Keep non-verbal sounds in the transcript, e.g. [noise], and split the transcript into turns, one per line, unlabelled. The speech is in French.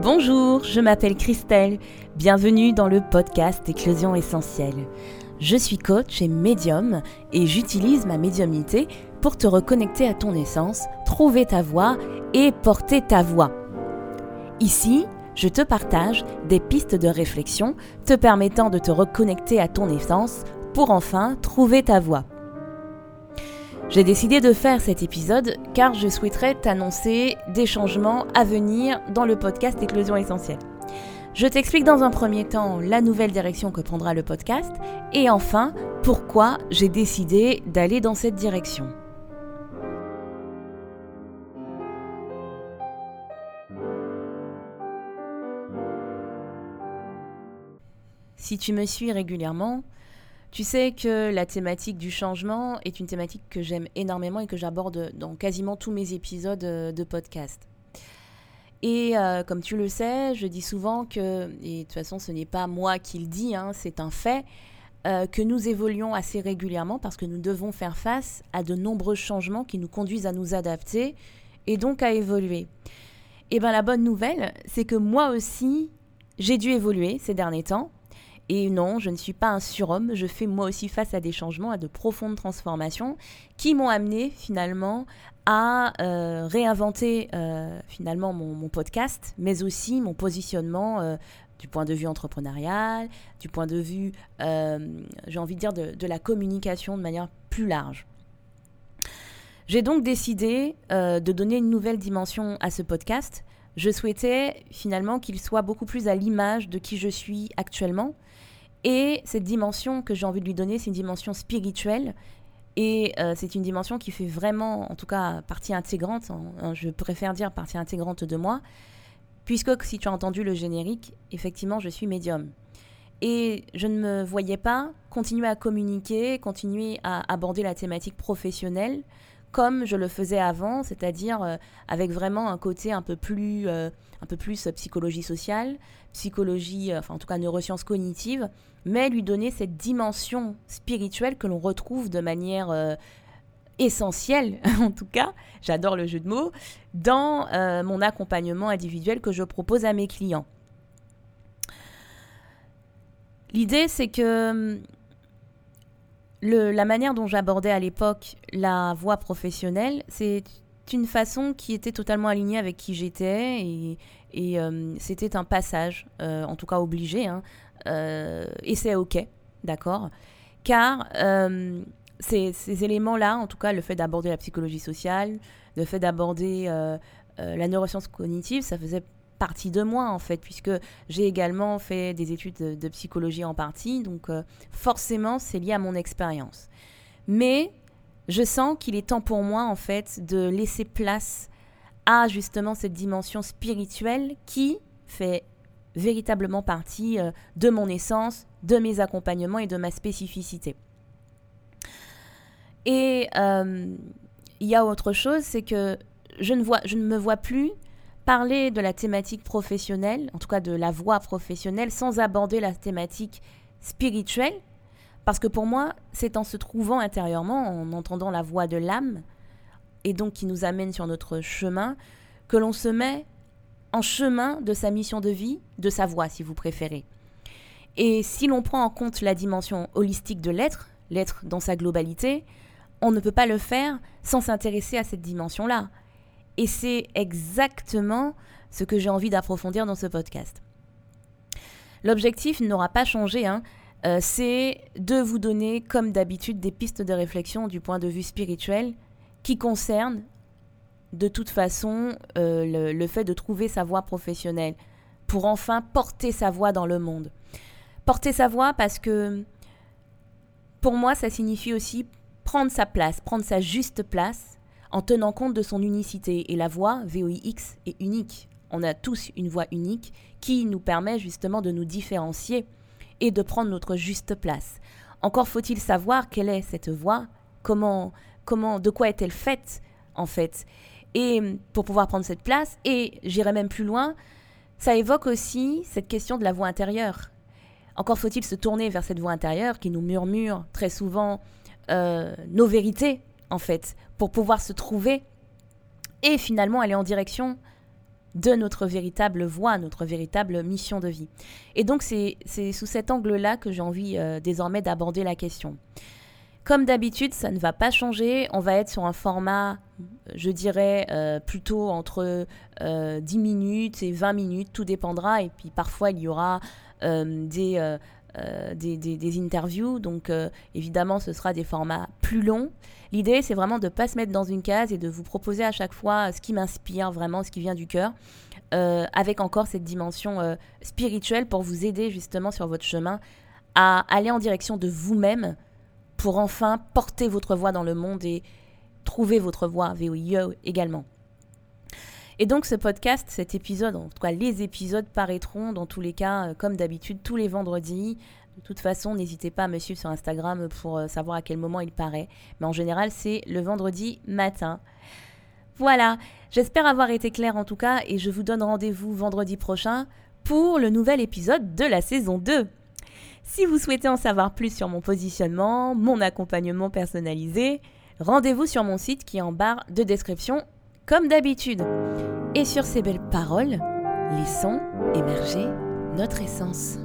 Bonjour, je m'appelle Christelle. Bienvenue dans le podcast Éclosion Essentielle. Je suis coach et médium et j'utilise ma médiumnité pour te reconnecter à ton essence, trouver ta voix et porter ta voix. Ici, je te partage des pistes de réflexion te permettant de te reconnecter à ton essence pour enfin trouver ta voix. J'ai décidé de faire cet épisode car je souhaiterais t'annoncer des changements à venir dans le podcast Éclosion Essentielle. Je t'explique dans un premier temps la nouvelle direction que prendra le podcast et enfin pourquoi j'ai décidé d'aller dans cette direction. Si tu me suis régulièrement, tu sais que la thématique du changement est une thématique que j'aime énormément et que j'aborde dans quasiment tous mes épisodes euh, de podcast. Et euh, comme tu le sais, je dis souvent que, et de toute façon ce n'est pas moi qui le dis, hein, c'est un fait, euh, que nous évoluons assez régulièrement parce que nous devons faire face à de nombreux changements qui nous conduisent à nous adapter et donc à évoluer. Et bien la bonne nouvelle, c'est que moi aussi, j'ai dû évoluer ces derniers temps et non, je ne suis pas un surhomme, je fais moi aussi face à des changements, à de profondes transformations qui m'ont amené finalement à euh, réinventer euh, finalement mon, podcast, mais aussi mon positionnement euh, du point de vue entrepreneurial, du point de vue, j'ai envie de dire, de, de, la communication de manière plus large. J'ai donc décidé de donner une nouvelle dimension à ce podcast. Je souhaitais finalement qu'il soit beaucoup plus à l'image de qui je suis actuellement, et cette dimension que j'ai envie de lui donner, c'est une dimension spirituelle. Et euh, c'est une dimension qui fait vraiment, en tout cas, partie intégrante, je préfère dire partie intégrante de moi, puisque si tu as entendu le générique, effectivement, je suis médium. Et je ne me voyais pas continuer à communiquer, continuer à aborder la thématique professionnelle comme je le faisais avant, c'est-à-dire euh, avec vraiment un côté un peu plus, euh, un peu plus euh, psychologie sociale, psychologie, enfin en tout cas neurosciences cognitives, mais lui donner cette dimension spirituelle que l'on retrouve de manière essentielle, [laughs] en tout cas, j'adore le jeu de mots, dans mon accompagnement individuel que je propose à mes clients. L'idée, c'est que la manière dont j'abordais à l'époque la voie professionnelle, c'est une façon qui était totalement alignée avec qui j'étais et, euh, c'était un passage, euh, en tout cas obligé, hein, euh, et c'est ok, d'accord? Car ces, ces éléments-là, en tout cas le fait d'aborder la psychologie sociale, le fait d'aborder la neuroscience cognitive, ça faisait partie de moi en fait, puisque j'ai également fait des études de, psychologie en partie, donc euh, forcément c'est lié à mon expérience. Mais je sens qu'il est temps pour moi en fait de laisser place à justement cette dimension spirituelle qui fait véritablement partie euh, de mon essence, de mes accompagnements et de ma spécificité. Et euh, il y a autre chose, c'est que je ne, vois, je ne me vois plus parler de la thématique professionnelle, en tout cas de la voie professionnelle, sans aborder la thématique spirituelle, parce que pour moi, c'est en se trouvant intérieurement, en entendant la voix de l'âme, et donc qui nous amène sur notre chemin, que l'on se met en chemin de sa mission de vie, de sa voix, si vous préférez. Et si l'on prend en compte la dimension holistique de l'être, l'être dans sa globalité, on ne peut pas le faire sans s'intéresser à cette dimension-là. Et c'est exactement ce que j'ai envie d'approfondir dans ce podcast. L'objectif n'aura pas changé, hein. euh, c'est de vous donner, comme d'habitude, des pistes de réflexion du point de vue spirituel qui concernent de toute façon euh, le, le, fait de trouver sa voie professionnelle pour enfin porter sa voix dans le monde. Porter sa voix parce que pour moi, ça signifie aussi prendre sa place, prendre sa juste place en tenant compte de son unicité. Et la voix VOIX est unique. On a tous une voix unique qui nous permet justement de nous différencier et de prendre notre juste place. Encore faut-il savoir quelle est cette voix, comment, comment, de quoi est-elle faite en fait, et pour pouvoir prendre cette place. Et j'irai même plus loin, ça évoque aussi cette question de la voix intérieure. Encore faut-il se tourner vers cette voix intérieure qui nous murmure très souvent euh, nos vérités, en fait, pour pouvoir se trouver et finalement aller en direction de notre véritable voie, notre véritable mission de vie. Et donc c'est sous cet angle-là que j'ai envie euh, désormais d'aborder la question. Comme d'habitude, ça ne va pas changer. On va être sur un format, je dirais, euh, plutôt entre 10 minutes et 20 minutes. Tout dépendra. Et puis parfois, il y aura des, des, interviews. Donc évidemment, ce sera des formats plus longs. L'idée, c'est vraiment de ne pas se mettre dans une case et de vous proposer à chaque fois ce qui m'inspire vraiment, ce qui vient du cœur. Euh, avec encore cette dimension euh, spirituelle pour vous aider justement sur votre chemin à aller en direction de vous-même pour enfin porter votre voix dans le monde et trouver votre voix, VOIE également. Et donc ce podcast, cet épisode, en tout cas les épisodes paraîtront dans tous les cas, euh, comme d'habitude, tous les vendredis. De toute façon, n'hésitez pas à me suivre sur Instagram pour euh, savoir à quel moment il paraît. Mais en général, c'est le vendredi matin. Voilà, j'espère avoir été claire en tout cas et je vous donne rendez-vous vendredi prochain pour le nouvel épisode de la saison 2. Si vous souhaitez en savoir plus sur mon positionnement, mon accompagnement personnalisé, rendez-vous sur mon site qui est en barre de description comme d'habitude. Et sur ces belles paroles, laissons émerger notre essence.